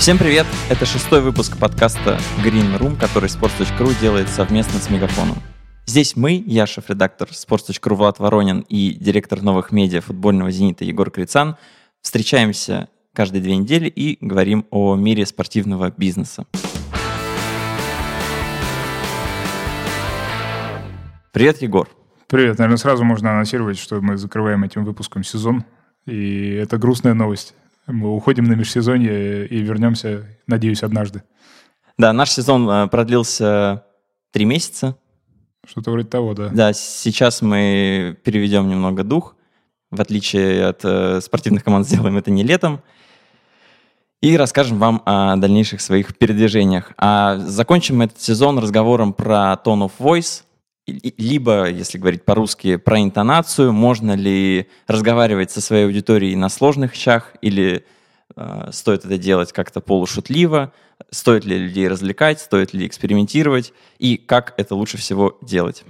Всем привет! Это шестой выпуск подкаста Green Room, который Sports.ru делает совместно с Мегафоном. Здесь мы, я шеф-редактор Sports.ru Влад Воронин и директор новых медиа футбольного «Зенита» Егор Крицан встречаемся каждые две недели и говорим о мире спортивного бизнеса. Привет, Егор. Привет. Наверное, сразу можно анонсировать, что мы закрываем этим выпуском сезон. И это грустная новость. Мы уходим на межсезонье и вернемся, надеюсь, однажды. Да, наш сезон э, продлился три месяца. Что-то вроде того, да. Да, сейчас мы переведем немного дух. В отличие от э, спортивных команд, сделаем это не летом. И расскажем вам о дальнейших своих передвижениях. А закончим этот сезон разговором про tone of voice – либо, если говорить по-русски, про интонацию, можно ли разговаривать со своей аудиторией на сложных вещах, или э, стоит это делать как-то полушутливо, стоит ли людей развлекать, стоит ли экспериментировать, и как это лучше всего делать.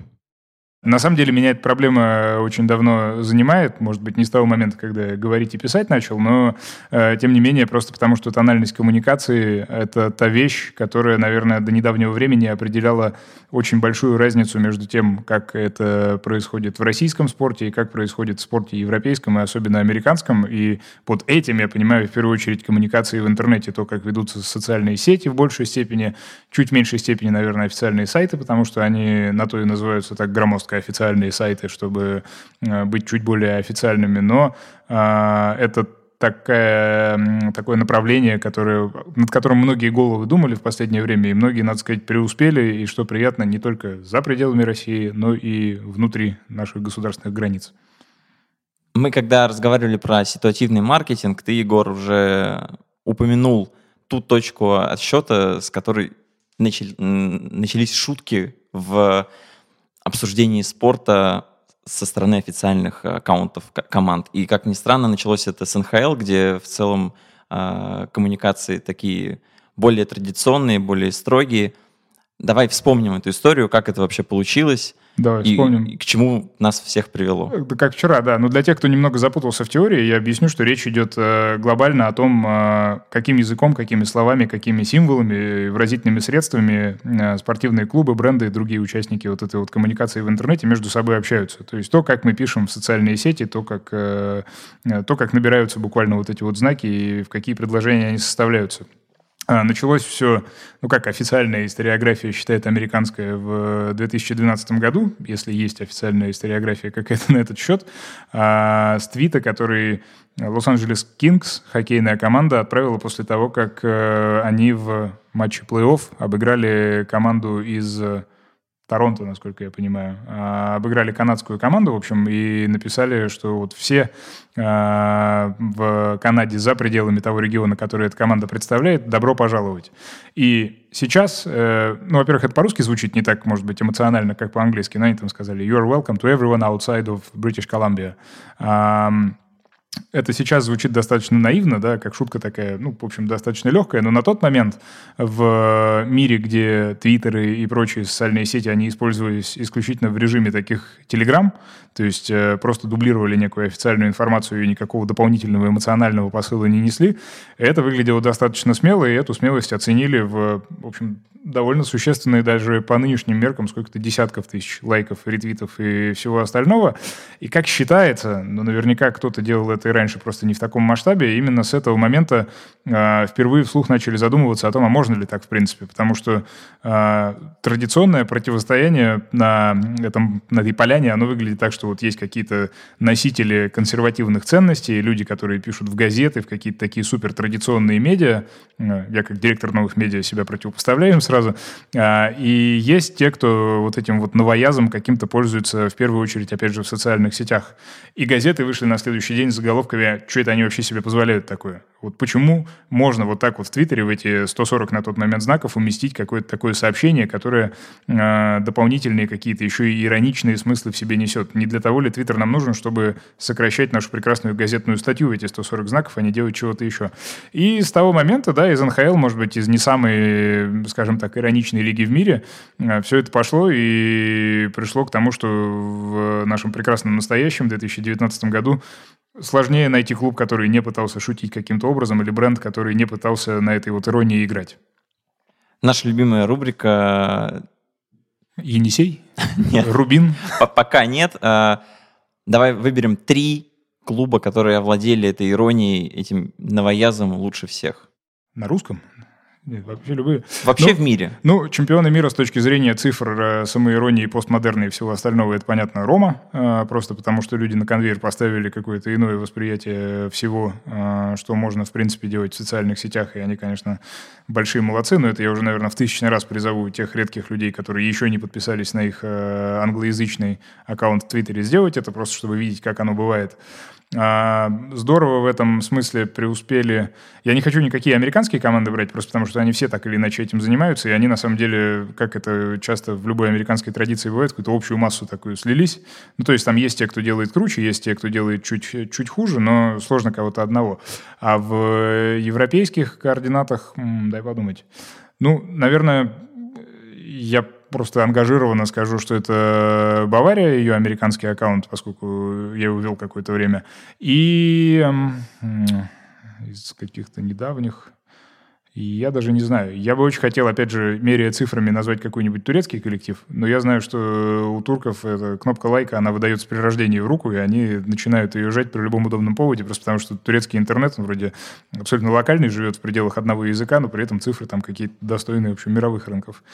На самом деле меня эта проблема очень давно занимает, может быть, не с того момента, когда я говорить и писать начал, но э, тем не менее, просто потому что тональность коммуникации — это та вещь, которая, наверное, до недавнего времени определяла очень большую разницу между тем, как это происходит в российском спорте и как происходит в спорте европейском и особенно американском. И под этим я понимаю в первую очередь коммуникации в интернете, то, как ведутся социальные сети в большей степени, чуть меньшей степени, наверное, официальные сайты, потому что они на то и называются так громоздко жестко официальные сайты, чтобы э, быть чуть более официальными, но а, это такая, такое направление, которое, над которым многие головы думали в последнее время, и многие, надо сказать, преуспели, и что приятно, не только за пределами России, но и внутри наших государственных границ. Мы когда разговаривали про ситуативный маркетинг, ты, Егор, уже упомянул ту точку отсчета, с которой начали, начались шутки в обсуждении спорта со стороны официальных э, аккаунтов команд. И, как ни странно, началось это с НХЛ, где в целом э, коммуникации такие более традиционные, более строгие. Давай вспомним эту историю, как это вообще получилось, Давай и, вспомним. И к чему нас всех привело? Да как вчера, да. Но для тех, кто немного запутался в теории, я объясню, что речь идет э, глобально о том, э, каким языком, какими словами, какими символами, выразительными средствами э, спортивные клубы, бренды и другие участники вот этой вот коммуникации в интернете между собой общаются. То есть то, как мы пишем в социальные сети, то, как, то, как набираются буквально вот эти вот знаки и в какие предложения они составляются. А, началось все, ну как официальная историография считает американская в 2012 году, если есть официальная историография какая-то на этот счет, а, с твита, который Лос-Анджелес Кингс, хоккейная команда, отправила после того, как э, они в матче плей-офф обыграли команду из Торонто, насколько я понимаю, а, обыграли канадскую команду, в общем, и написали, что вот все а, в Канаде за пределами того региона, который эта команда представляет, добро пожаловать. И сейчас, э, ну, во-первых, это по-русски звучит не так, может быть, эмоционально, как по-английски, но они там сказали «You are welcome to everyone outside of British Columbia» это сейчас звучит достаточно наивно, да, как шутка такая, ну, в общем, достаточно легкая, но на тот момент в мире, где твиттеры и прочие социальные сети, они использовались исключительно в режиме таких телеграм, то есть э, просто дублировали некую официальную информацию и никакого дополнительного эмоционального посыла не несли, это выглядело достаточно смело, и эту смелость оценили в, в общем, довольно существенные даже по нынешним меркам, сколько-то десятков тысяч лайков, ретвитов и всего остального. И как считается, ну, наверняка кто-то делал это и раньше, просто не в таком масштабе, именно с этого момента э, впервые вслух начали задумываться о том, а можно ли так в принципе, потому что э, традиционное противостояние на, этом, на этой поляне, оно выглядит так, что вот есть какие-то носители консервативных ценностей, люди, которые пишут в газеты, в какие-то такие супер традиционные медиа, э, я как директор новых медиа себя противопоставляю сразу, э, и есть те, кто вот этим вот новоязом каким-то пользуется в первую очередь, опять же, в социальных сетях. И газеты вышли на следующий день с заголовками, что это они вообще себе позволяют такое. Вот почему можно вот так вот в Твиттере в эти 140 на тот момент знаков уместить какое-то такое сообщение, которое э, дополнительные какие-то еще и ироничные смыслы в себе несет. Не для того ли Твиттер нам нужен, чтобы сокращать нашу прекрасную газетную статью в эти 140 знаков, а не делать чего-то еще. И с того момента, да, из НХЛ, может быть, из не самой, скажем так, ироничной лиги в мире, э, все это пошло и пришло к тому, что в нашем прекрасном настоящем 2019 году сложнее найти клуб, который не пытался шутить каким-то образом, или бренд, который не пытался на этой вот иронии играть. Наша любимая рубрика... Енисей? Нет. Рубин? Пока нет. А, давай выберем три клуба, которые овладели этой иронией, этим новоязом лучше всех. На русском? Нет, вообще любые. Вообще ну, в мире. Ну, чемпионы мира с точки зрения цифр, э, самоиронии, постмодерна и всего остального, это, понятно, Рома, э, просто потому что люди на конвейер поставили какое-то иное восприятие всего, э, что можно, в принципе, делать в социальных сетях, и они, конечно, большие молодцы, но это я уже, наверное, в тысячный раз призову тех редких людей, которые еще не подписались на их англоязычный аккаунт в Твиттере, сделать это, просто чтобы видеть, как оно бывает. А, здорово в этом смысле преуспели. Я не хочу никакие американские команды брать, просто потому что они все так или иначе этим занимаются, и они на самом деле, как это часто в любой американской традиции бывает, какую-то общую массу такую слились. Ну, то есть там есть те, кто делает круче, есть те, кто делает чуть, чуть хуже, но сложно кого-то одного. А в европейских координатах, дай подумать, ну, наверное, я просто ангажированно скажу, что это Бавария, ее американский аккаунт, поскольку я его вел какое-то время. И из каких-то недавних... Я даже не знаю. Я бы очень хотел, опять же, меряя цифрами, назвать какой-нибудь турецкий коллектив, но я знаю, что у турков эта кнопка лайка, она выдается при рождении в руку, и они начинают ее жать при любом удобном поводе, просто потому что турецкий интернет, он вроде абсолютно локальный, живет в пределах одного языка, но при этом цифры там какие-то достойные, в общем, мировых рынков.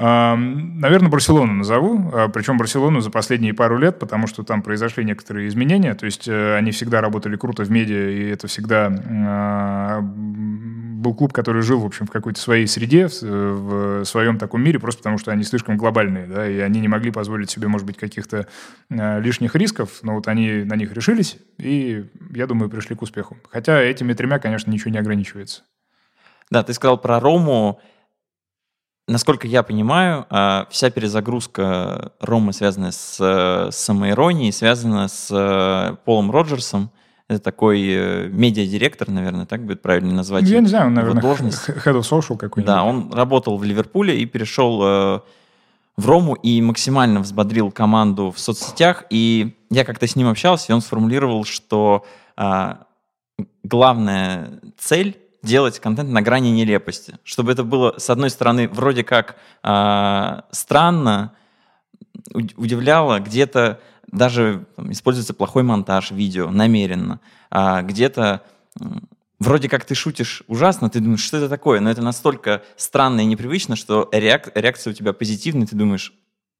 Наверное, Барселону назову, а, причем Барселону за последние пару лет, потому что там произошли некоторые изменения, то есть э, они всегда работали круто в медиа, и это всегда а, был клуб, который жил, в общем, в какой-то своей среде, в своем таком мире, просто потому что они слишком глобальные, да, и они не могли позволить себе, может быть, каких-то а, лишних рисков, но вот они на них решились, и, я думаю, пришли к успеху. Хотя этими тремя, конечно, ничего не ограничивается. Да, ты сказал про Рому, насколько я понимаю, а, вся перезагрузка Ромы, связанная с, с самоиронией, связана с э, Полом Роджерсом. Это такой э, медиадиректор, наверное, так будет правильно назвать. Я не знаю, он, наверное, должность. head of social какой-нибудь. Да, он работал в Ливерпуле и перешел э, в Рому и максимально взбодрил команду в соцсетях. И я как-то с ним общался, и он сформулировал, что а, главная цель делать контент на грани нелепости, чтобы это было, с одной стороны, вроде как э, странно, удивляло, где-то даже там, используется плохой монтаж видео намеренно, а где-то вроде как ты шутишь ужасно, ты думаешь, что это такое, но это настолько странно и непривычно, что реак реакция у тебя позитивная, ты думаешь,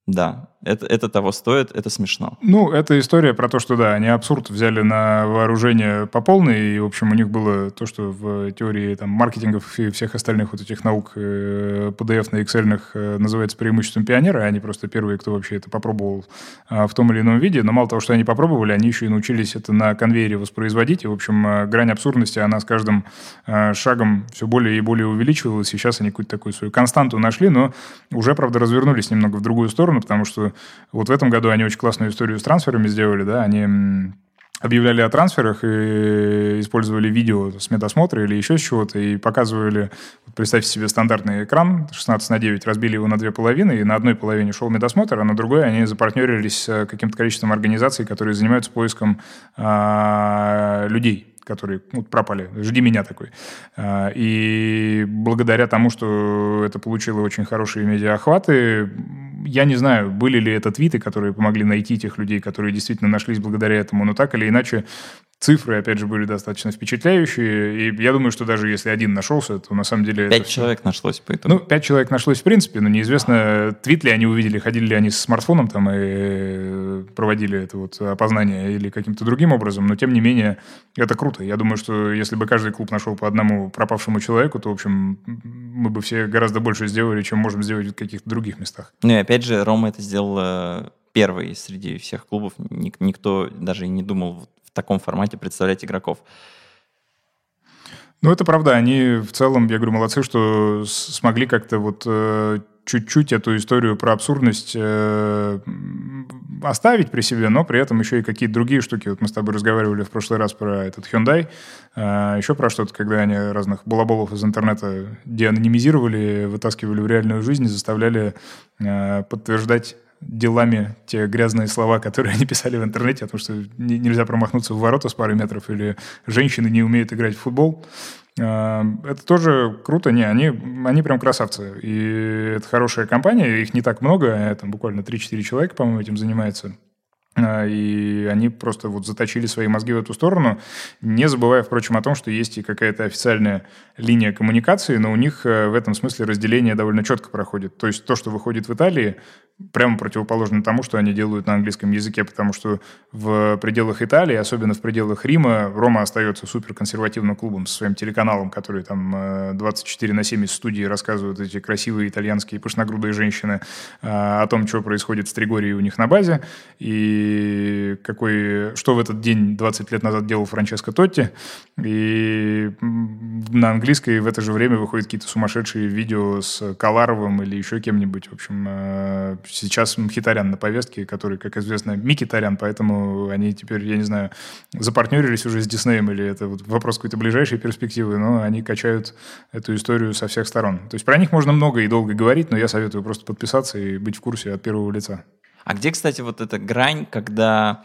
да, это, это того стоит, это смешно. Ну, это история про то, что, да, они абсурд взяли на вооружение по полной, и, в общем, у них было то, что в теории там, маркетингов и всех остальных вот этих наук э, PDF на Excel э, называется преимуществом пионера, они просто первые, кто вообще это попробовал а, в том или ином виде, но мало того, что они попробовали, они еще и научились это на конвейере воспроизводить, и, в общем, э, грань абсурдности, она с каждым шагом все более и более увеличивалась, и сейчас они какую-то такую свою константу нашли, но уже, правда, развернулись немного в другую сторону, потому что вот в этом году они очень классную историю с трансферами сделали, да, они объявляли о трансферах и использовали видео с медосмотра или еще с чего-то, и показывали, вот представьте себе стандартный экран 16 на 9, разбили его на две половины, и на одной половине шел медосмотр, а на другой они запартнерились с каким-то количеством организаций, которые занимаются поиском а, людей которые ну, пропали. Жди меня такой. А, и благодаря тому, что это получило очень хорошие медиаохваты, я не знаю, были ли это твиты, которые помогли найти тех людей, которые действительно нашлись благодаря этому, но так или иначе Цифры, опять же, были достаточно впечатляющие. И я думаю, что даже если один нашелся, то на самом деле... Пять человек все... нашлось по итогу. Ну, пять человек нашлось в принципе, но неизвестно, твит ли они увидели, ходили ли они с смартфоном там и проводили это вот опознание или каким-то другим образом. Но, тем не менее, это круто. Я думаю, что если бы каждый клуб нашел по одному пропавшему человеку, то, в общем, мы бы все гораздо больше сделали, чем можем сделать в каких-то других местах. Ну и опять же, Рома это сделал э, первый среди всех клубов. Никто даже и не думал в таком формате представлять игроков. Ну, это правда. Они в целом, я говорю, молодцы, что смогли как-то вот э, чуть-чуть эту историю про абсурдность э, оставить при себе, но при этом еще и какие-то другие штуки. Вот мы с тобой разговаривали в прошлый раз про этот Hyundai, э, еще про что-то, когда они разных балаболов из интернета деанонимизировали, вытаскивали в реальную жизнь и заставляли э, подтверждать делами те грязные слова, которые они писали в интернете, потому что нельзя промахнуться в ворота с пары метров, или женщины не умеют играть в футбол. А, это тоже круто, не, они, они прям красавцы. И это хорошая компания, их не так много, там буквально 3-4 человека, по-моему, этим занимаются. А, и они просто вот заточили свои мозги в эту сторону, не забывая, впрочем, о том, что есть и какая-то официальная линия коммуникации, но у них э, в этом смысле разделение довольно четко проходит. То есть то, что выходит в Италии, прямо противоположно тому, что они делают на английском языке, потому что в пределах Италии, особенно в пределах Рима, Рома остается суперконсервативным клубом со своим телеканалом, который там 24 э, на 7 из студии рассказывают эти красивые итальянские пышногрудые женщины э, о том, что происходит в Тригории у них на базе, и какой, что в этот день 20 лет назад делал Франческо Тотти, и на английской в это же время выходят какие-то сумасшедшие видео с Каларовым или еще кем-нибудь, в общем, э, сейчас Мхитарян на повестке, который, как известно, Микитарян, поэтому они теперь, я не знаю, запартнерились уже с Диснеем или это вот вопрос какой-то ближайшей перспективы, но они качают эту историю со всех сторон. То есть про них можно много и долго говорить, но я советую просто подписаться и быть в курсе от первого лица. А где, кстати, вот эта грань, когда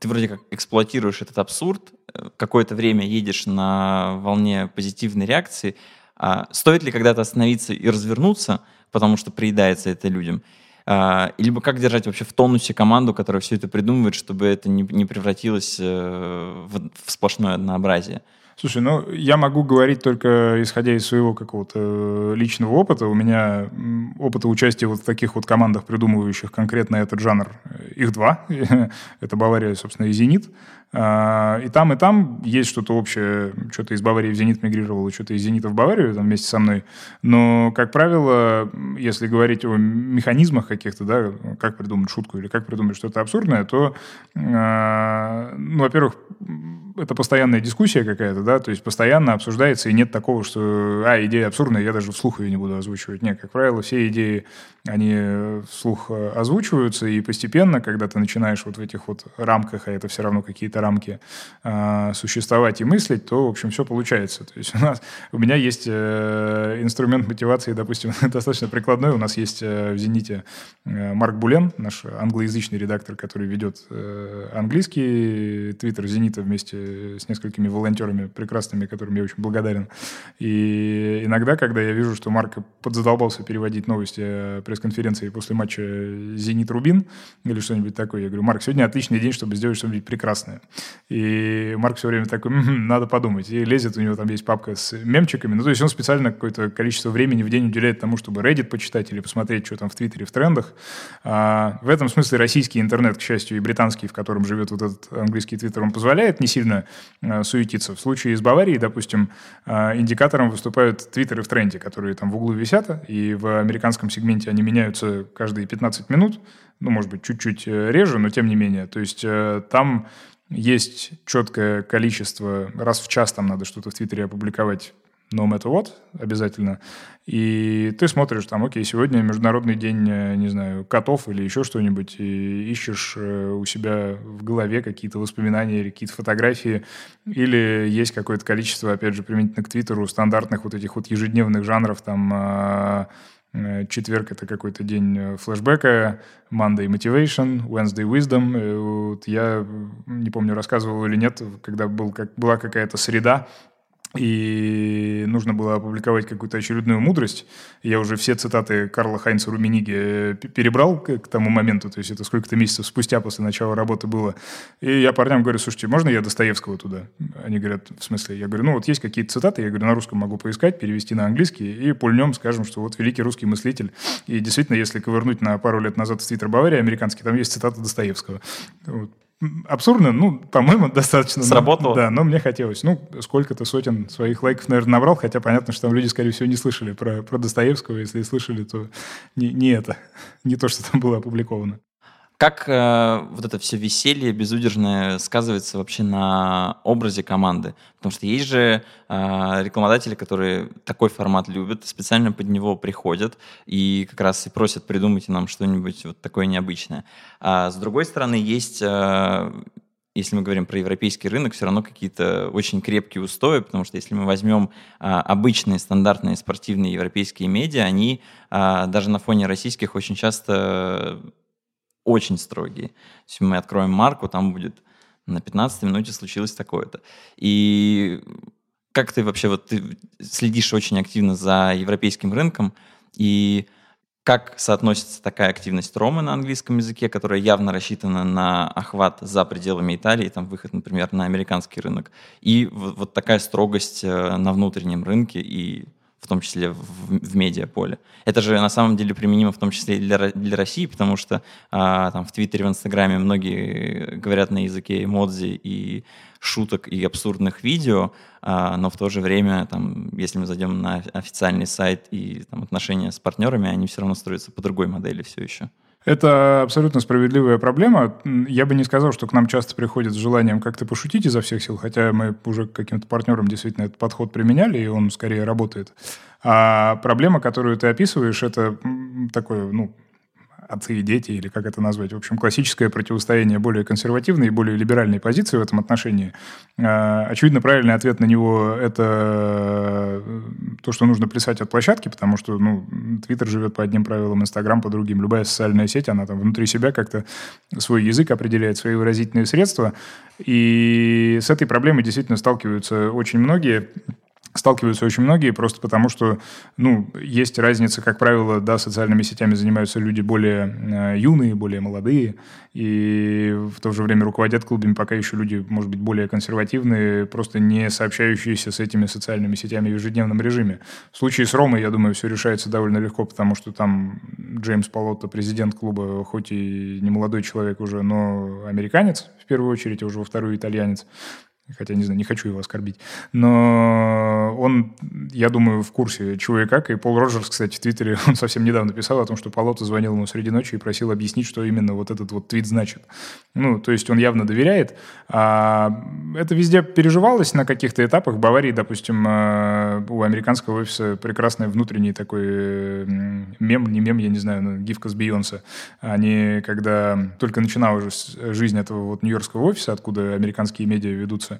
ты вроде как эксплуатируешь этот абсурд, э, какое-то время едешь на волне позитивной реакции, а стоит ли когда-то остановиться и развернуться, потому что приедается это людям? А, либо как держать вообще в тонусе команду, которая все это придумывает, чтобы это не, не превратилось э, в, в сплошное однообразие? Слушай, ну я могу говорить только исходя из своего какого-то э, личного опыта. У меня опыта участия вот в таких вот командах, придумывающих конкретно этот жанр, э, их два. Это Бавария, собственно, и Зенит. А, и там, и там есть что-то общее. Что-то из Баварии в «Зенит» мигрировало, что-то из «Зенита» в Баварию там, вместе со мной. Но, как правило, если говорить о механизмах каких-то, да, как придумать шутку или как придумать что-то абсурдное, то, а, ну, во-первых, это постоянная дискуссия какая-то, да, то есть постоянно обсуждается, и нет такого, что, а, идея абсурдная, я даже вслух ее не буду озвучивать. Нет, как правило, все идеи, они вслух озвучиваются, и постепенно, когда ты начинаешь вот в этих вот рамках, а это все равно какие-то рамки, э, существовать и мыслить, то, в общем, все получается. То есть у нас, у меня есть э, инструмент мотивации, допустим, достаточно прикладной, у нас есть э, в «Зените» э, Марк Булен, наш англоязычный редактор, который ведет э, английский твиттер «Зенита» вместе с несколькими волонтерами прекрасными, которым я очень благодарен. И иногда, когда я вижу, что Марк подзадолбался переводить новости пресс-конференции после матча «Зенит-Рубин» или что-нибудь такое, я говорю, Марк, сегодня отличный день, чтобы сделать что-нибудь прекрасное. И Марк все время такой, м-м, надо подумать. И лезет, у него там есть папка с мемчиками. Ну, то есть он специально какое-то количество времени в день уделяет тому, чтобы Reddit почитать или посмотреть, что там в Твиттере, в трендах. А, в этом смысле российский интернет, к счастью, и британский, в котором живет вот этот английский Твиттер, он позволяет не сильно э, суетиться. В случае с Баварией, допустим, э, индикатором выступают твиттеры в тренде, которые там в углу висят, и в американском сегменте они меняются каждые 15 минут, ну, может быть, чуть-чуть э, реже, но тем не менее. То есть там есть четкое количество, раз в час там надо что-то в Твиттере опубликовать no matter what, обязательно. И ты смотришь там, окей, сегодня Международный день, э, не знаю, котов или еще что-нибудь, и ищешь э, у себя в голове какие-то воспоминания или какие-то фотографии, или есть какое-то количество, опять же, применительно к Твиттеру, стандартных вот этих вот ежедневных жанров, там, а, э, Четверг — это какой-то день флешбека, Monday Motivation, Wednesday Wisdom. Вот я не помню, рассказывал или нет, когда был, как, была какая-то среда, и нужно было опубликовать какую-то очередную мудрость. Я уже все цитаты Карла Хайнца Румениги э, перебрал к, тому моменту, то есть это сколько-то месяцев спустя после начала работы было. И я парням говорю, слушайте, можно я Достоевского туда? Они говорят, в смысле? Я говорю, ну вот есть какие-то цитаты, я говорю, на русском могу поискать, перевести на английский, и пульнем скажем, что вот великий русский мыслитель. И действительно, если ковырнуть на пару лет назад в Твиттер Баварии американский, там есть цитата Достоевского. Вот абсурдно, ну, по-моему, достаточно. Сработало? да, но мне хотелось. Ну, сколько-то сотен своих лайков, наверное, набрал, хотя понятно, что там люди, скорее всего, не слышали про, про Достоевского. Если слышали, то не, не это, не то, что там было опубликовано. Как э, вот это все веселье безудержное сказывается вообще на образе команды? Потому что есть же э, рекламодатели, которые такой формат любят, специально под него приходят и как раз и просят придумайте нам что-нибудь вот такое необычное. А с другой стороны, есть э, если мы говорим про европейский рынок, все равно какие-то очень крепкие устои, потому что если мы возьмем а, обычные стандартные спортивные европейские медиа, они а, даже на фоне российских очень часто очень строгие. Если мы откроем марку, там будет на 15 минуте случилось такое-то. И как ты вообще вот ты следишь очень активно за европейским рынком и как соотносится такая активность Ромы на английском языке, которая явно рассчитана на охват за пределами Италии, там выход, например, на американский рынок, и вот, вот такая строгость э, на внутреннем рынке и в том числе в, в медиаполе. Это же на самом деле применимо в том числе и для, для России, потому что а, там в Твиттере, в Инстаграме многие говорят на языке эмодзи и шуток и абсурдных видео, а, но в то же время, там, если мы зайдем на официальный сайт и там, отношения с партнерами, они все равно строятся по другой модели все еще. Это абсолютно справедливая проблема. Я бы не сказал, что к нам часто приходят с желанием как-то пошутить изо всех сил, хотя мы уже каким-то партнерам действительно этот подход применяли, и он скорее работает. А проблема, которую ты описываешь, это такое, ну, отцы и дети, или как это назвать. В общем, классическое противостояние более консервативной и более либеральной позиции в этом отношении. А, очевидно, правильный ответ на него – это э, то, что нужно плясать от площадки, потому что, ну, Твиттер живет по одним правилам, Инстаграм по другим. Любая социальная сеть, она там внутри себя как-то свой язык определяет, свои выразительные средства. И с этой проблемой действительно сталкиваются очень многие сталкиваются очень многие, просто потому что, ну, есть разница, как правило, да, социальными сетями занимаются люди более э, юные, более молодые, и в то же время руководят клубами пока еще люди, может быть, более консервативные, просто не сообщающиеся с этими социальными сетями в ежедневном режиме. В случае с Ромой, я думаю, все решается довольно легко, потому что там Джеймс Полотто, президент клуба, хоть и не молодой человек уже, но американец, в первую очередь, а уже во вторую итальянец хотя, не знаю, не хочу его оскорбить. Но он, я думаю, в курсе, чего и как. И Пол Роджерс, кстати, в Твиттере, он совсем недавно писал о том, что Полото звонил ему среди ночи и просил объяснить, что именно вот этот вот твит значит. Ну, то есть он явно доверяет. А это везде переживалось на каких-то этапах. В Баварии, допустим, э, у американского офиса прекрасный внутренний такой мем, не мем, я не знаю, но гифка с Бейонсе. Они, когда только начиналась жизнь этого вот нью-йоркского офиса, откуда американские медиа ведутся,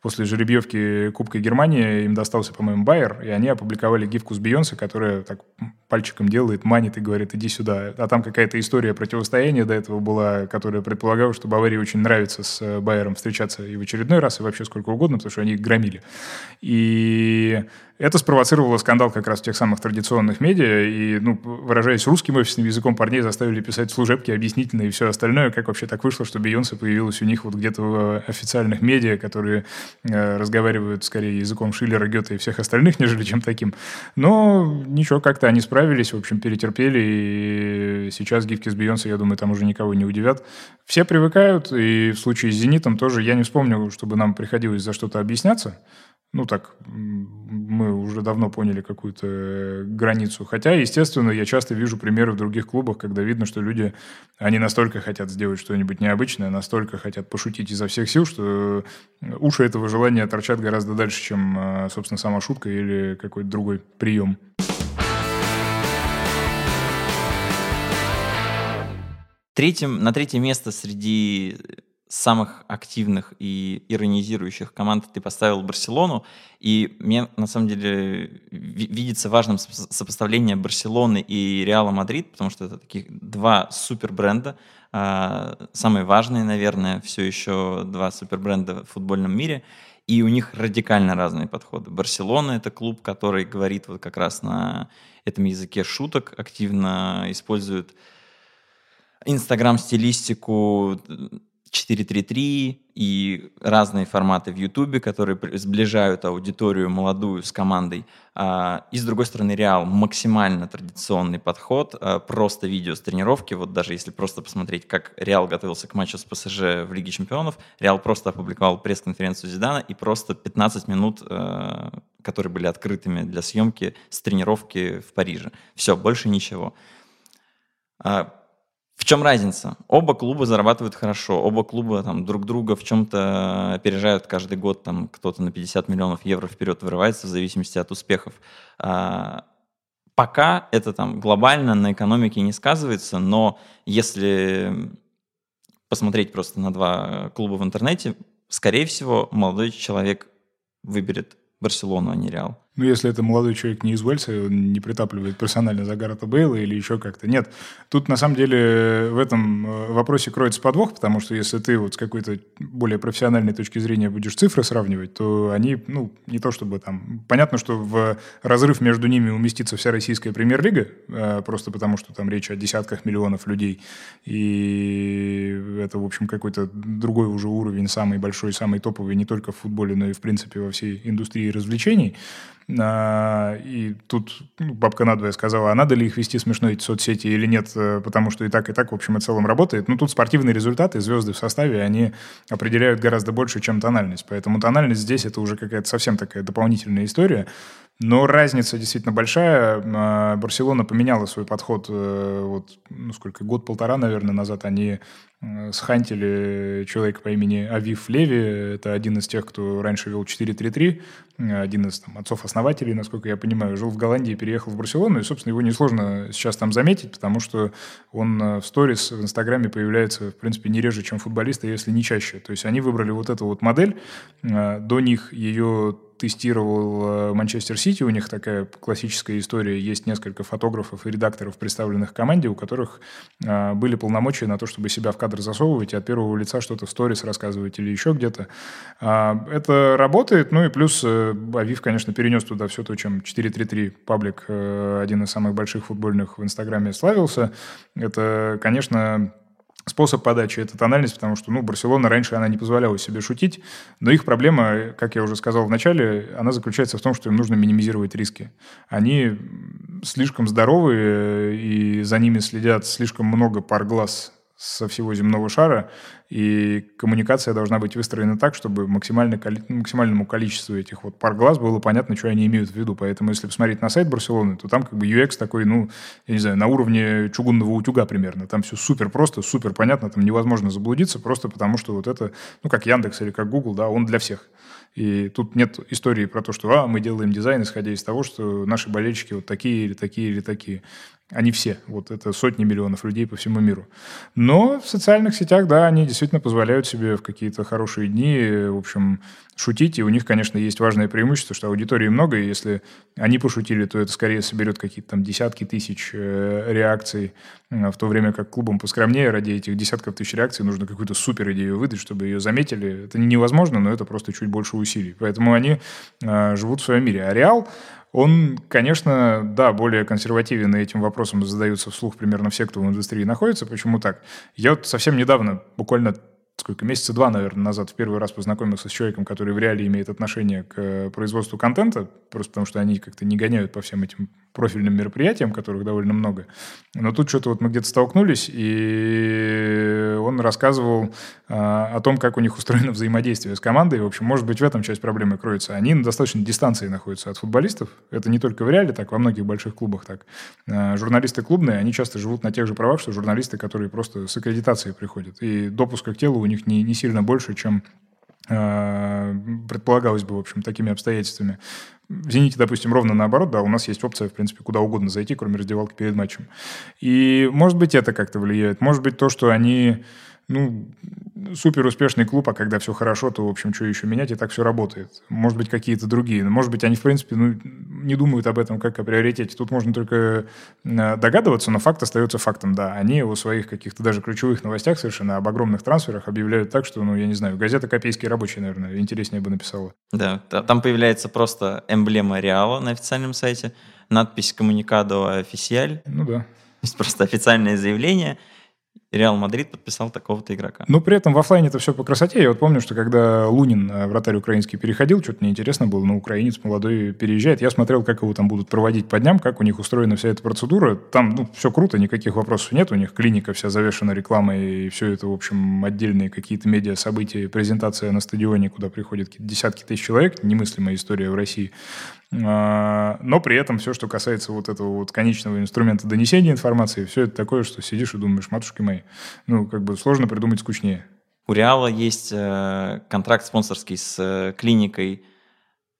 после жеребьевки Кубка Германии им достался, по-моему, Байер, и они опубликовали гифку с Бейонсе, которая так пальчиком делает, манит и говорит, иди сюда. А там какая-то история противостояния до этого была, которая предполагала, что Баварии очень нравится с Байером встречаться и в очередной раз, и вообще сколько угодно, потому что они их громили. И это спровоцировало скандал как раз в тех самых традиционных медиа, и, ну, выражаясь русским офисным языком, парней заставили писать служебки объяснительные и все остальное, как вообще так вышло, что Бейонсе появилась у них вот где-то в официальных медиа, которые э, разговаривают скорее языком Шиллера, Гёте и всех остальных, нежели чем таким. Но ничего, как-то они справились, в общем, перетерпели, и сейчас гифки с Бейонсе, я думаю, там уже никого не удивят. Все привыкают, и в случае с «Зенитом» тоже я не вспомню, чтобы нам приходилось за что-то объясняться, ну так, мы уже давно поняли какую-то э, границу. Хотя, естественно, я часто вижу примеры в других клубах, когда видно, что люди, они настолько хотят сделать что-нибудь необычное, настолько хотят пошутить изо всех сил, что э, уши этого желания торчат гораздо дальше, чем, э, собственно, сама шутка или какой-то другой прием. Третьим, на третье место среди самых активных и иронизирующих команд ты поставил Барселону, и мне на самом деле видится важным сопоставление Барселоны и Реала Мадрид, потому что это таких два супер бренда, а, самые важные, наверное, все еще два супер бренда в футбольном мире, и у них радикально разные подходы. Барселона — это клуб, который говорит вот как раз на этом языке шуток, активно использует Инстаграм-стилистику, 433 и разные форматы в Ютубе, которые сближают аудиторию молодую с командой. А, и с другой стороны, Реал максимально традиционный подход, а, просто видео с тренировки. Вот даже если просто посмотреть, как Реал готовился к матчу с ПСЖ в Лиге Чемпионов, Реал просто опубликовал пресс-конференцию Зидана и просто 15 минут, а, которые были открытыми для съемки с тренировки в Париже. Все, больше ничего. В чем разница? Оба клуба зарабатывают хорошо, оба клуба там друг друга в чем-то опережают каждый год, там кто-то на 50 миллионов евро вперед вырывается в зависимости от успехов. А, пока это там глобально на экономике не сказывается, но если посмотреть просто на два клуба в интернете, скорее всего, молодой человек выберет Барселону, а не Реал. Ну, если это молодой человек не из Уэльса, он не притапливает персонально за Гаррета Бейла или еще как-то. Нет, тут на самом деле в этом э, вопросе кроется подвох, потому что если ты вот с какой-то более профессиональной точки зрения будешь цифры сравнивать, то они, ну, не то чтобы там... Понятно, что в разрыв между ними уместится вся российская премьер-лига, э, просто потому что там речь о десятках миллионов людей, и это, в общем, какой-то другой уже уровень, самый большой, самый топовый не только в футболе, но и, в принципе, во всей индустрии развлечений. А, и тут ну, бабка надвое сказала, а надо ли их вести смешно эти соцсети или нет, э, потому что и так, и так, в общем и целом работает. Ну, тут спортивные результаты, звезды в составе, они определяют гораздо больше, чем тональность. Поэтому тональность здесь это уже какая-то совсем такая дополнительная история. Но разница действительно большая. А, Барселона поменяла свой подход. Э, вот, ну, сколько, год-полтора, наверное, назад они схантили человека по имени Авив Леви. Это один из тех, кто раньше вел 4-3-3. Один из там, отцов-основателей, насколько я понимаю, жил в Голландии, переехал в Барселону. И, собственно, его несложно сейчас там заметить, потому что он э, в сторис в Инстаграме появляется, в принципе, не реже, чем футболисты, если не чаще. То есть они выбрали вот эту вот модель. До них ее тестировал э, Манчестер Сити, у них такая классическая история, есть несколько фотографов и редакторов, представленных в команде, у которых э, были полномочия на то, чтобы себя в кадр засовывать и от первого лица что-то в сторис рассказывать или еще где-то. А, это работает, ну и плюс э, Авив, конечно, перенес туда все то, чем 433 паблик, один из самых больших футбольных в Инстаграме, славился. Это, конечно, способ подачи, это тональность, потому что, ну, Барселона раньше она не позволяла себе шутить, но их проблема, как я уже сказал в начале, она заключается в том, что им нужно минимизировать риски. Они слишком здоровые, и за ними следят слишком много пар глаз со всего земного шара, и коммуникация должна быть выстроена так, чтобы максимально, максимальному количеству этих вот пар глаз было понятно, что они имеют в виду. Поэтому, если посмотреть на сайт Барселоны, то там как бы UX такой, ну, я не знаю, на уровне чугунного утюга примерно. Там все супер просто, супер понятно, там невозможно заблудиться, просто потому что вот это, ну, как Яндекс или как Google, да, он для всех. И тут нет истории про то, что а, мы делаем дизайн, исходя из того, что наши болельщики вот такие или такие или такие. Они все. Вот это сотни миллионов людей по всему миру. Но в социальных сетях, да, они действительно позволяют себе в какие-то хорошие дни, в общем, шутить. И у них, конечно, есть важное преимущество, что аудитории много, и если они пошутили, то это скорее соберет какие-то там десятки тысяч э, реакций, в то время как клубам поскромнее ради этих десятков тысяч реакций нужно какую-то супер идею выдать, чтобы ее заметили. Это невозможно, но это просто чуть больше усилий. Поэтому они э, живут в своем мире. А Реал, он, конечно, да, более консервативен, и этим вопросом задаются вслух примерно все, кто в индустрии находится. Почему так? Я вот совсем недавно, буквально сколько, месяца два, наверное, назад в первый раз познакомился с человеком, который в реале имеет отношение к э, производству контента, просто потому что они как-то не гоняют по всем этим профильным мероприятиям, которых довольно много. Но тут что-то вот мы где-то столкнулись, и он рассказывал а, о том, как у них устроено взаимодействие с командой. В общем, может быть, в этом часть проблемы кроется. Они на достаточной дистанции находятся от футболистов. Это не только в реале, так во многих больших клубах так. А, журналисты клубные, они часто живут на тех же правах, что журналисты, которые просто с аккредитацией приходят. И допуска к телу у них не, не сильно больше, чем а, предполагалось бы, в общем, такими обстоятельствами. В «Зените», допустим, ровно наоборот, да, у нас есть опция, в принципе, куда угодно зайти, кроме раздевалки перед матчем. И, может быть, это как-то влияет. Может быть, то, что они ну, супер успешный клуб, а когда все хорошо, то, в общем, что еще менять, и так все работает. Может быть, какие-то другие. Но, может быть, они, в принципе, ну, не думают об этом как о приоритете. Тут можно только э, догадываться, но факт остается фактом, да. Они о своих каких-то даже ключевых новостях совершенно об огромных трансферах объявляют так, что, ну, я не знаю, газета «Копейский рабочий», наверное, интереснее бы написала. Да, там появляется просто эмблема Реала на официальном сайте, надпись «Коммуникадо официаль». Ну да. То есть просто официальное заявление – Реал Мадрид подписал такого-то игрока. Но при этом в офлайне это все по красоте. Я вот помню, что когда Лунин, э, вратарь украинский, переходил, что-то мне интересно было, но украинец молодой переезжает. Я смотрел, как его там будут проводить по дням, как у них устроена вся эта процедура. Там ну, все круто, никаких вопросов нет. У них клиника вся завешена рекламой, и все это, в общем, отдельные какие-то медиа события, презентация на стадионе, куда приходят десятки тысяч человек. Немыслимая история в России. А, но при этом все, что касается вот этого вот конечного инструмента донесения информации, все это такое, что сидишь и думаешь, матушки мои, ну, как бы сложно придумать скучнее. У Реала есть э, контракт спонсорский с э, клиникой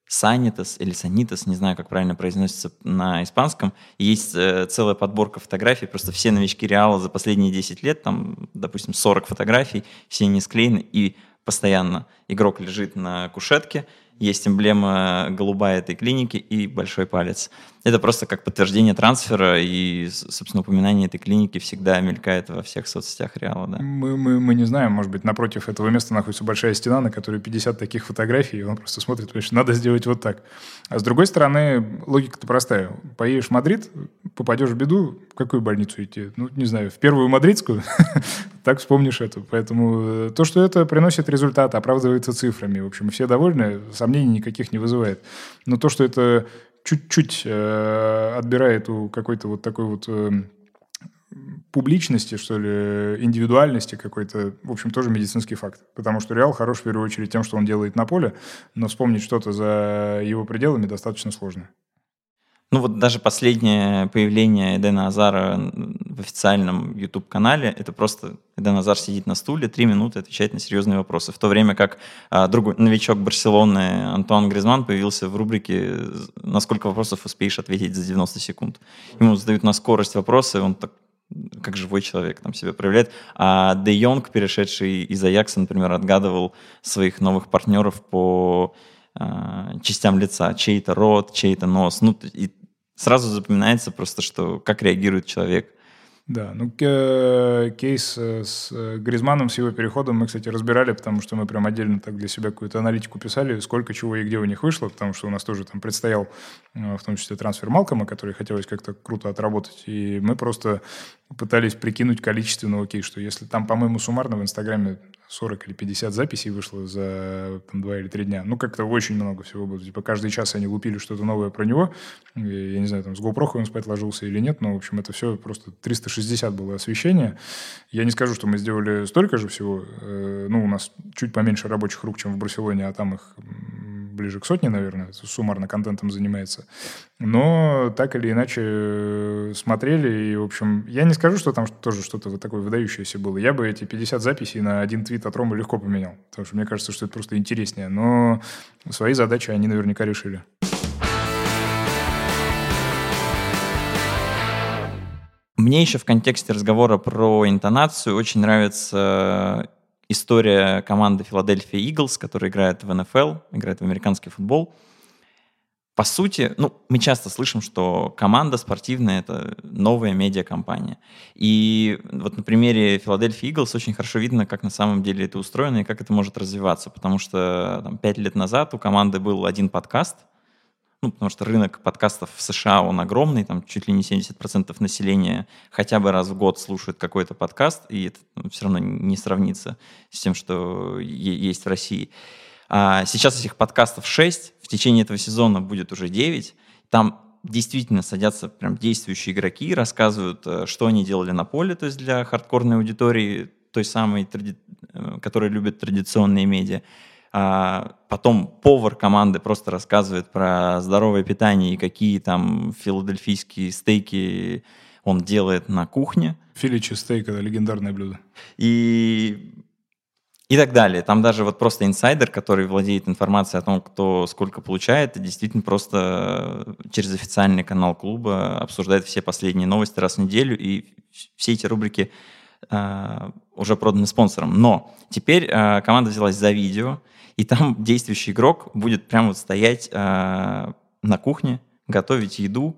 Санитас или Санитас, не знаю, как правильно произносится на испанском. Есть э, целая подборка фотографий, просто все новички Реала за последние 10 лет, там, допустим, 40 фотографий, все не склеены, и постоянно игрок лежит на кушетке, есть эмблема голубая этой клиники и большой палец. Это просто как подтверждение трансфера, и, собственно, упоминание этой клиники всегда мелькает во всех соцсетях Реала. Да. Мы, мы, мы не знаем, может быть, напротив этого места находится большая стена, на которой 50 таких фотографий, и он просто смотрит, что надо сделать вот так. А с другой стороны, логика-то простая. Поедешь в Мадрид, попадешь в беду, в какую больницу идти? Ну, не знаю, в первую мадридскую, так вспомнишь эту. Поэтому э, то, что это приносит результат, оправдывается цифрами. В общем, все довольны, сомнений никаких не вызывает. Но то, что это чуть-чуть э, отбирает у какой-то вот такой вот э, публичности, что ли, индивидуальности какой-то, в общем, тоже медицинский факт. Потому что Реал хорош в первую очередь тем, что он делает на поле, но вспомнить что-то за его пределами достаточно сложно. Ну вот даже последнее появление Эдена Азара официальном YouTube-канале, это просто Эден Азар сидит на стуле, три минуты отвечает на серьезные вопросы. В то время как а, другой новичок Барселоны Антуан Гризман появился в рубрике «На сколько вопросов успеешь ответить за 90 секунд?». Ему задают на скорость вопросы, он так как живой человек там себя проявляет. А Де Йонг, перешедший из Аякса, например, отгадывал своих новых партнеров по э, частям лица, чей-то рот, чей-то нос. Ну, и сразу запоминается просто, что как реагирует человек. Да, ну кейс э, с э, Гризманом, с его переходом мы, кстати, разбирали, потому что мы прям отдельно так для себя какую-то аналитику писали, сколько чего и где у них вышло, потому что у нас тоже там предстоял э, в том числе трансфер Малкома, который хотелось как-то круто отработать, и мы просто пытались прикинуть количественно, окей, что если там, по-моему, суммарно в Инстаграме 40 или 50 записей вышло за там, 2 или 3 дня. Ну, как-то очень много всего было. Типа каждый час они лупили что-то новое про него. Я не знаю, там с GoPro он спать ложился или нет, но, в общем, это все просто 360 было освещение. Я не скажу, что мы сделали столько же всего. Э, ну, у нас чуть поменьше рабочих рук, чем в Барселоне, а там их ближе к сотне, наверное, суммарно контентом занимается. Но так или иначе э, смотрели, и, в общем, я не скажу, что там тоже что-то вот такое выдающееся было. Я бы эти 50 записей на один твит от Рома легко поменял, потому что мне кажется, что это просто интереснее. Но свои задачи они наверняка решили. Мне еще в контексте разговора про интонацию очень нравится история команды Филадельфия Иглс, которая играет в НФЛ, играет в американский футбол – по сути, ну, мы часто слышим, что команда спортивная — это новая медиакомпания. И вот на примере Филадельфии Иглс очень хорошо видно, как на самом деле это устроено и как это может развиваться. Потому что там, пять лет назад у команды был один подкаст, ну, потому что рынок подкастов в США, он огромный, там чуть ли не 70% населения хотя бы раз в год слушают какой-то подкаст, и это ну, все равно не сравнится с тем, что есть в России. А сейчас этих подкастов 6, в течение этого сезона будет уже 9. Там действительно садятся прям действующие игроки, рассказывают, э, что они делали на поле, то есть для хардкорной аудитории, той самой, тради... Э, которая любит традиционные медиа. А потом повар команды просто рассказывает про здоровое питание и какие там филадельфийские стейки он делает на кухне. Филичи стейк – это легендарное блюдо. И и так далее. Там даже вот просто инсайдер, который владеет информацией о том, кто сколько получает, действительно просто через официальный канал клуба обсуждает все последние новости раз в неделю, и все эти рубрики э, уже проданы спонсором. Но теперь э, команда взялась за видео, и там действующий игрок будет прямо вот стоять э, на кухне, готовить еду,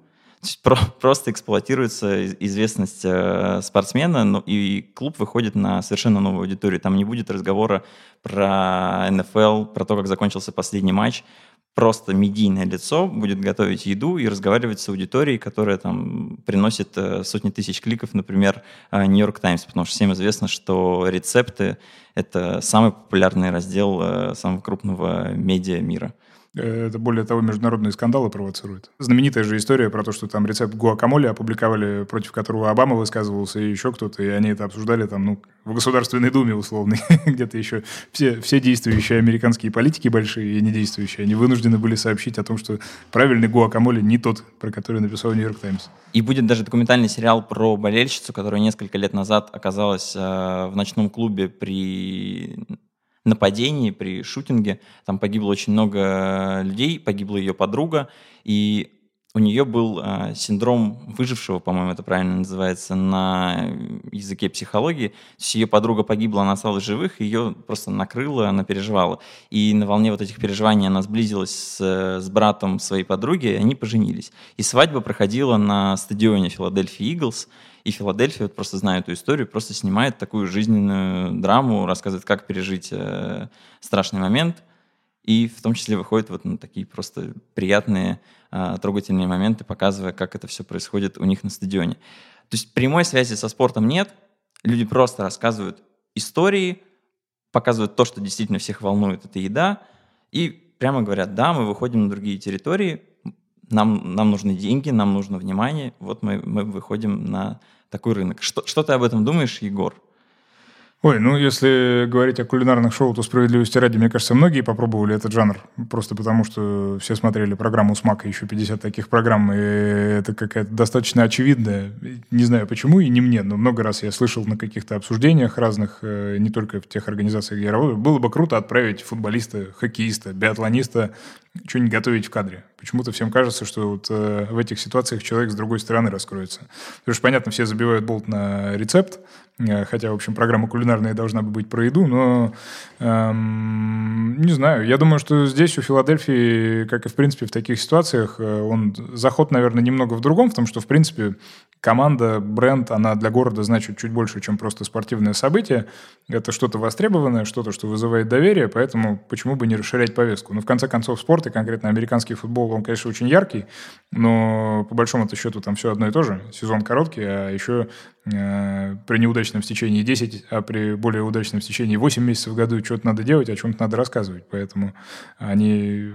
про, просто эксплуатируется известность э, спортсмена, ну, и клуб выходит на совершенно новую аудиторию. Там не будет разговора про НФЛ, про то, как закончился последний матч. Просто медийное лицо будет готовить еду и разговаривать с аудиторией, которая там приносит э, сотни тысяч кликов, например, Нью-Йорк э, Таймс, потому что всем известно, что рецепты — это самый популярный раздел э, самого крупного медиа мира. Это, более того, международные скандалы провоцирует. Знаменитая же история про то, что там рецепт гуакамоле опубликовали, против которого Обама высказывался и еще кто-то, и они это обсуждали там, ну, в Государственной Думе условно, где-то еще. Все, все действующие американские политики большие и недействующие, они вынуждены были сообщить о том, что правильный гуакамоле не тот, про который написал Нью-Йорк Таймс. И будет даже документальный сериал про болельщицу, которая несколько лет назад оказалась э, в ночном клубе при нападении, при шутинге. Там погибло очень много людей, погибла ее подруга, и у нее был э, синдром выжившего, по-моему, это правильно называется на языке психологии. То есть ее подруга погибла, она осталась живых, ее просто накрыло, она переживала. И на волне вот этих переживаний она сблизилась с, с братом своей подруги, и они поженились. И свадьба проходила на стадионе Филадельфия Иглс. И Филадельфия, вот просто зная эту историю, просто снимает такую жизненную драму, рассказывает, как пережить э, страшный момент. И в том числе выходит вот на такие просто приятные а, трогательные моменты, показывая, как это все происходит у них на стадионе. То есть прямой связи со спортом нет, люди просто рассказывают истории, показывают то, что действительно всех волнует, это еда, и прямо говорят, да, мы выходим на другие территории, нам, нам нужны деньги, нам нужно внимание, вот мы, мы выходим на такой рынок. Что, что ты об этом думаешь, Егор? Ой, ну если говорить о кулинарных шоу, то справедливости ради, мне кажется, многие попробовали этот жанр, просто потому что все смотрели программу «Смак», и еще 50 таких программ, и это какая-то достаточно очевидная, не знаю почему и не мне, но много раз я слышал на каких-то обсуждениях разных, э, не только в тех организациях, где я работаю, было бы круто отправить футболиста, хоккеиста, биатлониста что-нибудь готовить в кадре. Почему-то всем кажется, что вот э, в этих ситуациях человек с другой стороны раскроется. Потому что, понятно, все забивают болт на рецепт, э, хотя, в общем, программа кулинарная должна быть про еду, но эм, не знаю. Я думаю, что здесь у Филадельфии, как и, в принципе, в таких ситуациях, э, он заход, наверное, немного в другом, в том, что, в принципе, команда, бренд, она для города значит чуть больше, чем просто спортивное событие. Это что-то востребованное, что-то, что вызывает доверие, поэтому почему бы не расширять повестку? Но, в конце концов, спорт и конкретно американский футбол, он, конечно, очень яркий, но по большому-то счету там все одно и то же. Сезон короткий, а еще э, при неудачном стечении 10, а при более удачном стечении 8 месяцев в году что-то надо делать, о чем-то надо рассказывать. Поэтому они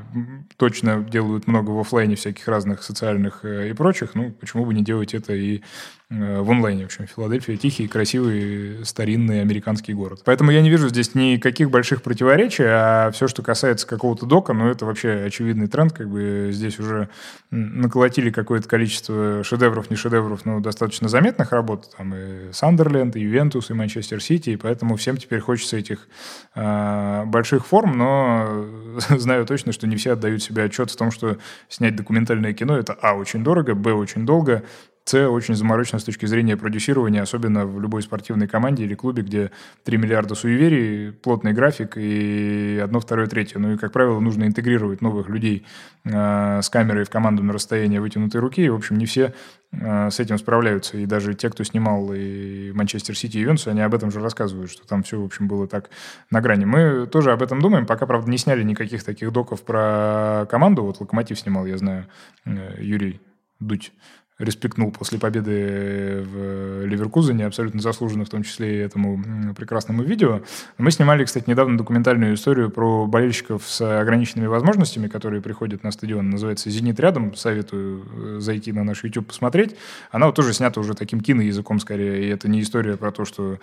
точно делают много в офлайне всяких разных социальных э, и прочих. Ну, почему бы не делать это и в онлайне. В общем, Филадельфия тихий, красивый, старинный американский город. Поэтому я не вижу здесь никаких больших противоречий, а все, что касается какого-то дока, ну, это вообще очевидный тренд. Как бы здесь уже наколотили какое-то количество шедевров, не шедевров, но достаточно заметных работ. Там и Сандерленд, и Ювентус, и Манчестер Сити, и поэтому всем теперь хочется этих э, больших форм, но знаю точно, что не все отдают себе отчет в том, что снять документальное кино — это, а, очень дорого, б, очень долго, С очень заморочено с точки зрения продюсирования, особенно в любой спортивной команде или клубе, где 3 миллиарда суеверий, плотный график и одно, второе, третье. Ну и, как правило, нужно интегрировать новых людей э, с камерой в команду на расстояние вытянутой руки. И, в общем, не все э, с этим справляются. И даже те, кто снимал и Манчестер Сити, и Ювентус, они об этом же рассказывают, что там все, в общем, было так на грани. Мы тоже об этом думаем. Пока, правда, не сняли никаких таких доков про команду. Вот «Локомотив» снимал, я знаю, э, Юрий Дудь респектнул после победы в Ливеркузене, абсолютно заслуженно в том числе и этому прекрасному видео. Мы снимали, кстати, недавно документальную историю про болельщиков с ограниченными возможностями, которые приходят на стадион. Называется «Зенит рядом». Советую э, зайти на наш YouTube посмотреть. Она вот тоже снята уже таким киноязыком скорее. И это не история про то, что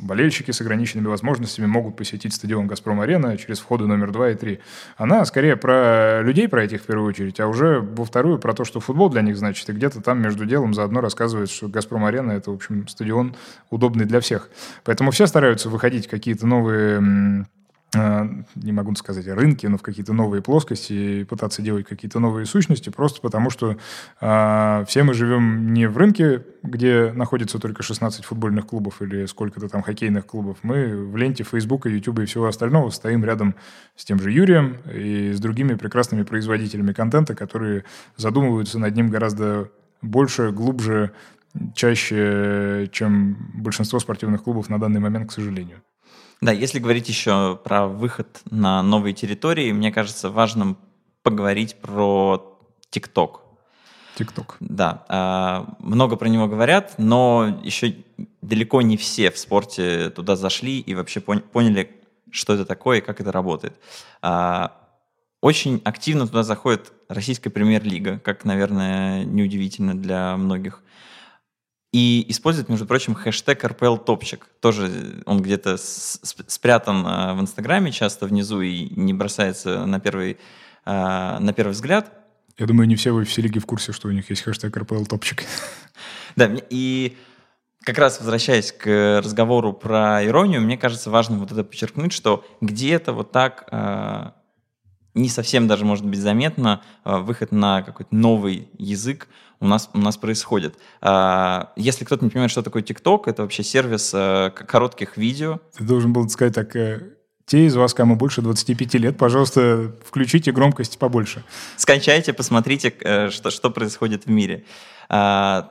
болельщики с ограниченными возможностями могут посетить стадион «Газпром-арена» через входы номер 2 и 3. Она скорее про людей, про этих в первую очередь, а уже во вторую про то, что футбол для них значит, и где-то там между делом заодно рассказывает, что «Газпром-арена» — это, в общем, стадион удобный для всех. Поэтому все стараются выходить какие-то новые э, не могу сказать рынки, но в какие-то новые плоскости и пытаться делать какие-то новые сущности, просто потому что э, все мы живем не в рынке, где находится только 16 футбольных клубов или сколько-то там хоккейных клубов. Мы в ленте Фейсбука, Ютуба и всего остального стоим рядом с тем же Юрием и с другими прекрасными производителями контента, которые задумываются над ним гораздо больше, глубже, чаще, чем большинство спортивных клубов на данный момент, к сожалению. Да, если говорить еще про выход на новые территории, мне кажется важным поговорить про ТикТок. ТикТок. Да, а, много про него говорят, но еще далеко не все в спорте туда зашли и вообще поняли, что это такое и как это работает. А, очень активно туда заходит российская премьер-лига, как, наверное, неудивительно для многих. И использует, между прочим, хэштег RPL Топчик. Тоже он где-то спрятан а, в Инстаграме часто внизу и не бросается на первый, а, на первый взгляд. Я думаю, не все в UFC лиги в курсе, что у них есть хэштег RPL Топчик. Да, и как раз возвращаясь к разговору про иронию, мне кажется важным вот это подчеркнуть, что где-то вот так э, не совсем даже может быть заметно э, выход на какой-то новый язык у нас, у нас происходит. Э, если кто-то не понимает, что такое TikTok, это вообще сервис э, коротких видео. Ты должен был сказать так, э, те из вас, кому больше 25 лет, пожалуйста, включите громкость побольше. Скачайте, посмотрите, что, что происходит в мире. Э,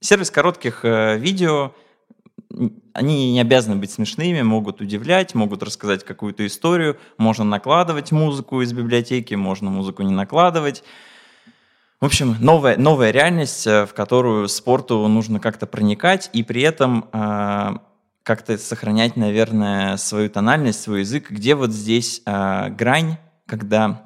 сервис коротких видео — они не обязаны быть смешными, могут удивлять, могут рассказать какую-то историю, можно накладывать музыку из библиотеки, можно музыку не накладывать. В общем, новая, новая реальность, э, в которую спорту нужно как-то проникать, и при этом э, как-то сохранять, наверное, свою тональность, свой язык, где вот здесь э, грань, когда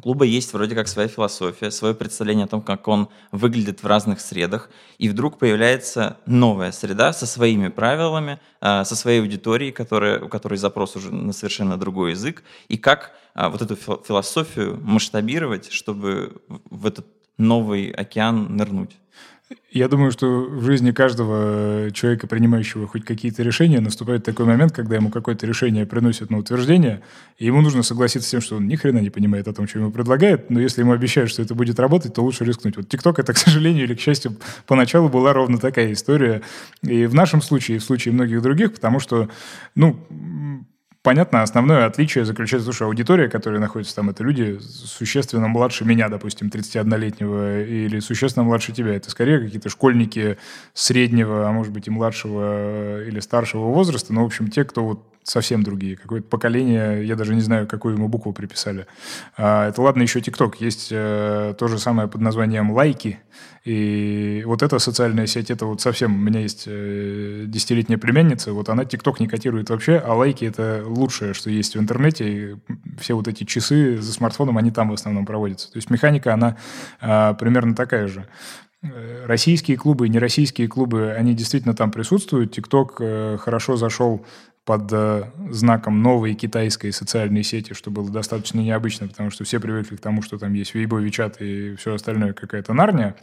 клуба есть вроде как своя философия, свое представление о том, как он выглядит в разных средах, и вдруг появляется новая среда со своими правилами, а, со своей аудиторией, которая, у которой запрос уже на совершенно другой язык, и как а, вот эту философию масштабировать, чтобы в этот новый океан нырнуть. Я думаю, что в жизни каждого человека, принимающего хоть какие-то решения, наступает такой момент, когда ему какое-то решение приносят на утверждение, и ему нужно согласиться с тем, что он ни хрена не понимает о том, что ему предлагают, но если ему обещают, что это будет работать, то лучше рискнуть. Вот ТикТок это, к сожалению или к счастью, поначалу была ровно такая история. И в нашем случае, и в случае многих других, потому что, ну, Понятно, основное отличие заключается что аудитория, которая находится там, это люди существенно младше меня, допустим, 31-летнего, или существенно младше тебя. Это скорее какие-то школьники среднего, а может быть и младшего или старшего возраста, но, в общем, те, кто вот совсем другие. Какое-то поколение, я даже не знаю, какую ему букву приписали. А, это ладно, еще ТикТок. Есть э, то же самое под названием «Лайки». И вот эта социальная сеть, это вот совсем... У меня есть э, десятилетняя племянница, вот она ТикТок не котирует вообще, а лайки — это лучшее, что есть в интернете. И все вот эти часы за смартфоном, они там в основном проводятся. То есть механика, она э, примерно такая же. Э, российские клубы и нероссийские клубы, они действительно там присутствуют. ТикТок э, хорошо зашел под э, знаком новой китайской социальной сети, что было достаточно необычно, потому что все привыкли к тому, что там есть Weibo, WeChat и все остальное какая-то нарния.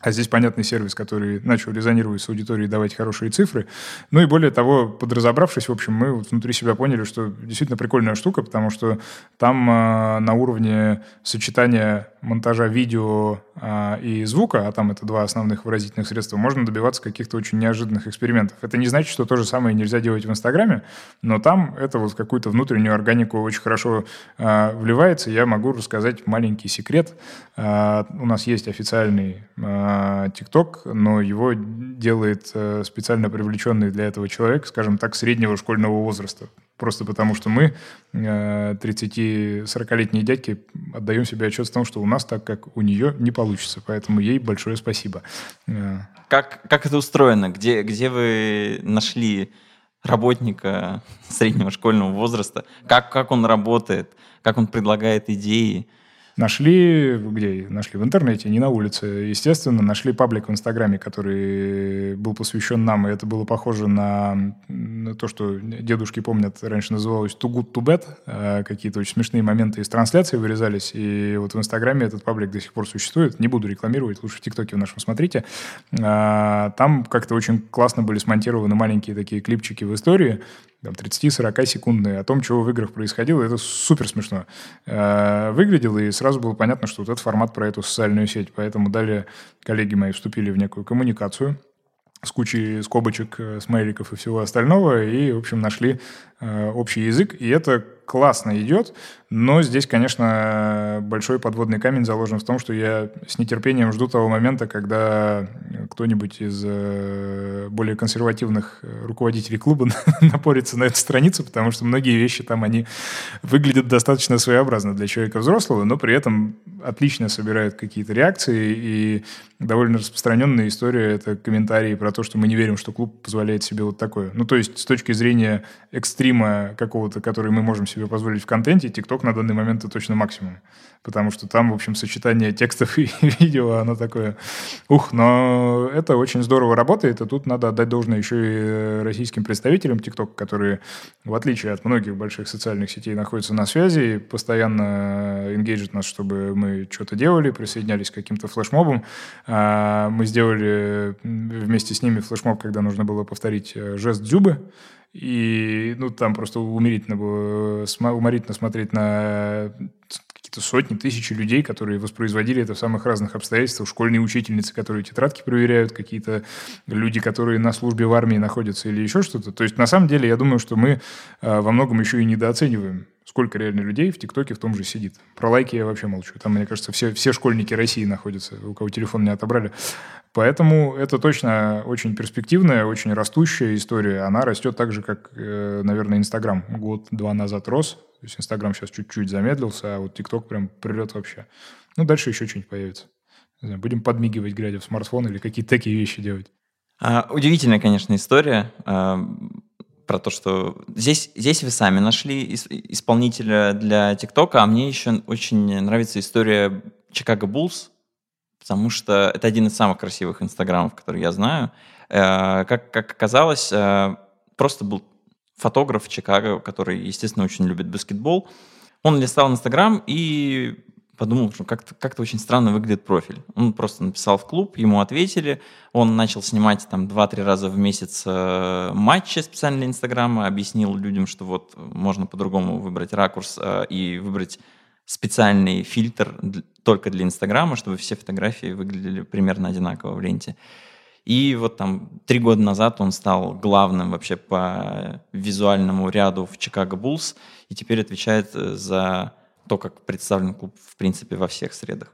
А здесь понятный сервис, который начал резонировать с аудиторией, давать хорошие цифры. Ну и более того, подразобравшись, в общем, мы вот внутри себя поняли, что действительно прикольная штука, потому что там э, на уровне сочетания монтажа видео э, и звука, а там это два основных выразительных средства, можно добиваться каких-то очень неожиданных экспериментов. Это не значит, что то же самое нельзя делать в Инстаграме, но там это вот какую-то внутреннюю органику очень хорошо э, вливается. Я могу рассказать маленький секрет. Э, у нас есть официальный э, ТикТок, но его делает э, специально привлеченный для этого человек, скажем так, среднего школьного возраста. Просто потому, что мы, 30-40-летние э, дядьки, отдаем себе отчет в том, что у нас так, как у нее, не получится. Поэтому ей большое спасибо. Э. Как, как это устроено? Где, где вы нашли работника среднего школьного возраста? Как, как он работает? Как он предлагает идеи? Нашли, где нашли? В интернете, не на улице. Естественно, нашли паблик в Инстаграме, который был посвящен нам, и это было похоже на, на то, что дедушки помнят, раньше называлось too good to bad. Э, какие-то очень смешные моменты из трансляции вырезались, и вот в Инстаграме этот паблик до сих пор существует. Не буду рекламировать, лучше в ТикТоке в нашем смотрите. Э, там как-то очень классно были смонтированы маленькие такие клипчики в истории, там, 30-40 секундные о том, что в играх происходило. Это супер смешно э, выглядело, и сразу было понятно, что вот этот формат про эту социальную сеть. Поэтому далее коллеги мои вступили в некую коммуникацию с кучей скобочек, э, смайликов и всего остального, и, в общем, нашли э, общий язык, и это классно идет, но здесь, конечно, большой подводный камень заложен в том, что я с нетерпением жду того момента, когда кто-нибудь из э, более консервативных э, руководителей клуба напорится на эту страницу, потому что многие вещи там, они выглядят достаточно своеобразно для человека взрослого, но при этом отлично собирают какие-то реакции, и довольно распространенная история — это комментарии про то, что мы не верим, что клуб позволяет себе вот такое. Ну, то есть с точки зрения экстрима какого-то, который мы можем себе позволить в контенте, TikTok на данный момент это точно максимум. Потому что там, в общем, сочетание текстов и видео, оно такое, ух, но это очень здорово работает, и тут надо отдать должное еще и российским представителям TikTok, которые, в отличие от многих больших социальных сетей, находятся на связи, постоянно engagement нас, чтобы мы что-то делали, присоединялись к каким-то флешмобам. А, мы сделали вместе с ними флешмоб, когда нужно было повторить э, жест Дзюбы, и ну, там просто уморительно было, уморительно смотреть на какие-то сотни, тысячи людей, которые воспроизводили это в самых разных обстоятельствах. Школьные учительницы, которые тетрадки проверяют, какие-то люди, которые на службе в армии находятся или еще что-то. То есть, на самом деле, я думаю, что мы э, во многом еще и недооцениваем сколько реально людей в ТикТоке в том же сидит. Про лайки я вообще молчу. Там, мне кажется, все, все школьники России находятся, у кого телефон не отобрали. Поэтому это точно очень перспективная, очень растущая история. Она растет так же, как, э, наверное, Инстаграм год-два назад рос. То есть Инстаграм сейчас чуть-чуть замедлился, а вот ТикТок прям придет вообще. Ну, дальше еще что-нибудь появится. Знаю, будем подмигивать, глядя в смартфон или какие-то такие вещи делать. А, удивительная, конечно, история. А, про то, что здесь, здесь вы сами нашли исполнителя для ТикТока, а мне еще очень нравится история Чикаго Буллс, потому что это один из самых красивых инстаграмов, которые я знаю. Э, как, как оказалось, э, просто был фотограф в Чикаго, который, естественно, очень любит баскетбол. Он листал Инстаграм и подумал, что как-то как очень странно выглядит профиль. Он просто написал в клуб, ему ответили, он начал снимать там 2-3 раза в месяц э, матчи специально для Инстаграма, объяснил людям, что вот можно по-другому выбрать ракурс э, и выбрать специальный фильтр только для Инстаграма, чтобы все фотографии выглядели примерно одинаково в ленте. И вот там три года назад он стал главным вообще по визуальному ряду в Чикаго Буллс и теперь отвечает э, за то, как представлен клуб, в принципе, во всех средах.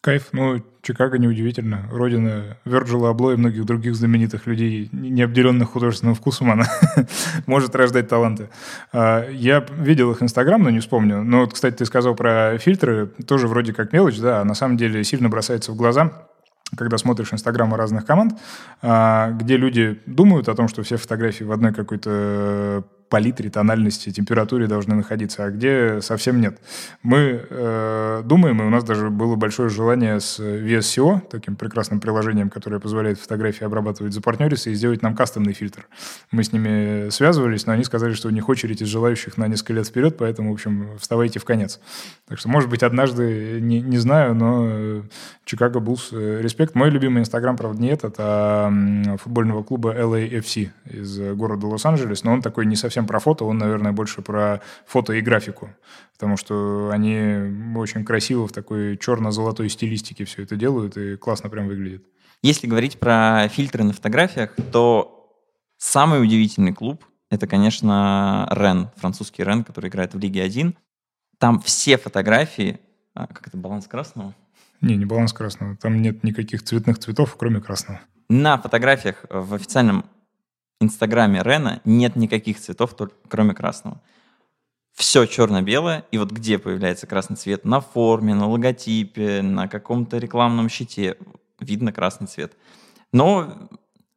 Кайф. Ну, Чикаго неудивительно. Родина Верджила Абло и многих других знаменитых людей, не обделенных художественным вкусом, она может рождать таланты. А, я видел их Инстаграм, но не вспомню. Но, кстати, ты сказал про фильтры. Тоже вроде как мелочь, да, а на самом деле сильно бросается в глаза когда смотришь инстаграмы разных команд, а, где люди думают о том, что все фотографии в одной какой-то палитре, тональности, температуре должны находиться, а где совсем нет. Мы э, думаем, и у нас даже было большое желание с VSCO, таким прекрасным приложением, которое позволяет фотографии обрабатывать, запартнериться и сделать нам кастомный фильтр. Мы с ними связывались, но они сказали, что у них очередь из желающих на несколько лет вперед, поэтому, в общем, вставайте в конец. Так что, может быть, однажды, не, не знаю, но Чикаго Буллс, э, респект. Мой любимый инстаграм, правда, не этот, а футбольного клуба LAFC из города Лос-Анджелес, но он такой не совсем совсем про фото, он, наверное, больше про фото и графику, потому что они очень красиво в такой черно-золотой стилистике все это делают и классно прям выглядит. Если говорить про фильтры на фотографиях, то самый удивительный клуб — это, конечно, Рен, французский Рен, который играет в Лиге 1. Там все фотографии... А, как это, баланс красного? Не, не баланс красного. Там нет никаких цветных цветов, кроме красного. На фотографиях в официальном Инстаграме Рена нет никаких цветов, только, кроме красного. Все черно-белое, и вот где появляется красный цвет? На форме, на логотипе, на каком-то рекламном щите видно красный цвет. Но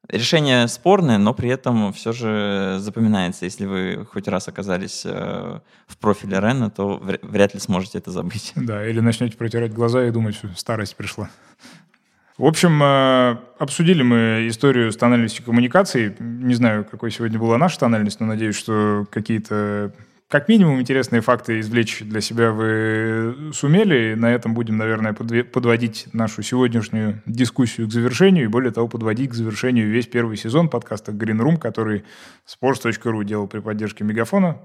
решение спорное, но при этом все же запоминается. Если вы хоть раз оказались э, в профиле Рена, то вряд ли сможете это забыть. Да, или начнете протирать глаза и думать, что старость пришла. В общем, э, обсудили мы историю с тональностью коммуникаций. Не знаю, какой сегодня была наша тональность, но надеюсь, что какие-то как минимум интересные факты извлечь для себя вы сумели. На этом будем, наверное, подводить нашу сегодняшнюю дискуссию к завершению. И более того, подводить к завершению весь первый сезон подкаста Green Room, который sports.ru делал при поддержке Мегафона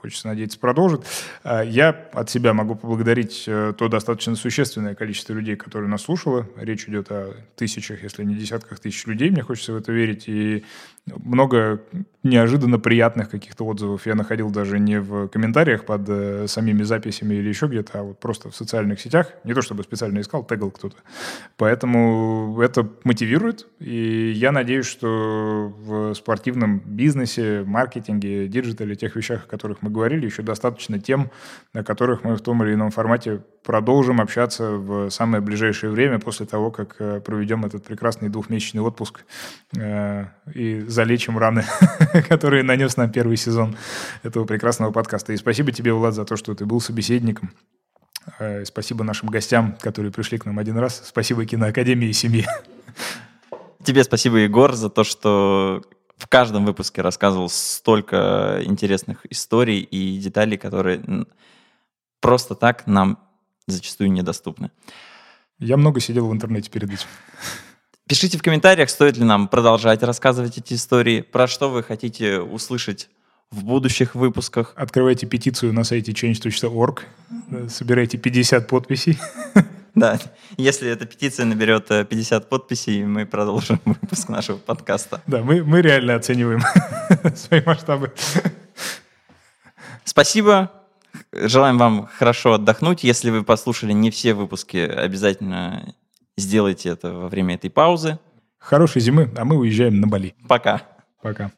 хочется надеяться, продолжит. А, я от себя могу поблагодарить э, то достаточно существенное количество людей, которые нас слушало. Речь идет о тысячах, если не десятках тысяч людей. Мне хочется в это верить. И много неожиданно приятных каких-то отзывов я находил даже не в комментариях под э, самими записями или еще где-то, а вот просто в социальных сетях. Не то чтобы специально искал, тегал кто-то. Поэтому это мотивирует. И я надеюсь, что в спортивном бизнесе, маркетинге, digital е, тех вещах, о которых мы говорили, еще достаточно тем, на которых мы в том или ином формате продолжим общаться в самое ближайшее время после того, как э, проведем этот прекрасный двухмесячный отпуск э, и залечим раны, которые нанес нам первый сезон этого прекрасного подкаста. И спасибо тебе, Влад, за то, что ты был собеседником. Э, спасибо нашим гостям, которые пришли к нам один раз. Спасибо киноакадемии и семье. Тебе спасибо, Егор, за то, что в каждом выпуске рассказывал столько интересных историй и деталей, которые просто так нам зачастую недоступны. Я много сидел в интернете перед этим. Пишите в комментариях, стоит ли нам продолжать рассказывать эти истории, про что вы хотите услышать в будущих выпусках. Открывайте петицию на сайте change.org, собирайте 50 подписей. Да, если эта петиция наберет 50 э, подписей, мы продолжим выпуск нашего подкаста. Да, мы, мы реально оцениваем свои масштабы. Спасибо. Желаем вам хорошо отдохнуть. Если вы послушали не все выпуски, обязательно сделайте это во время этой паузы. Хорошей зимы, а мы уезжаем на Бали. Пока. Пока.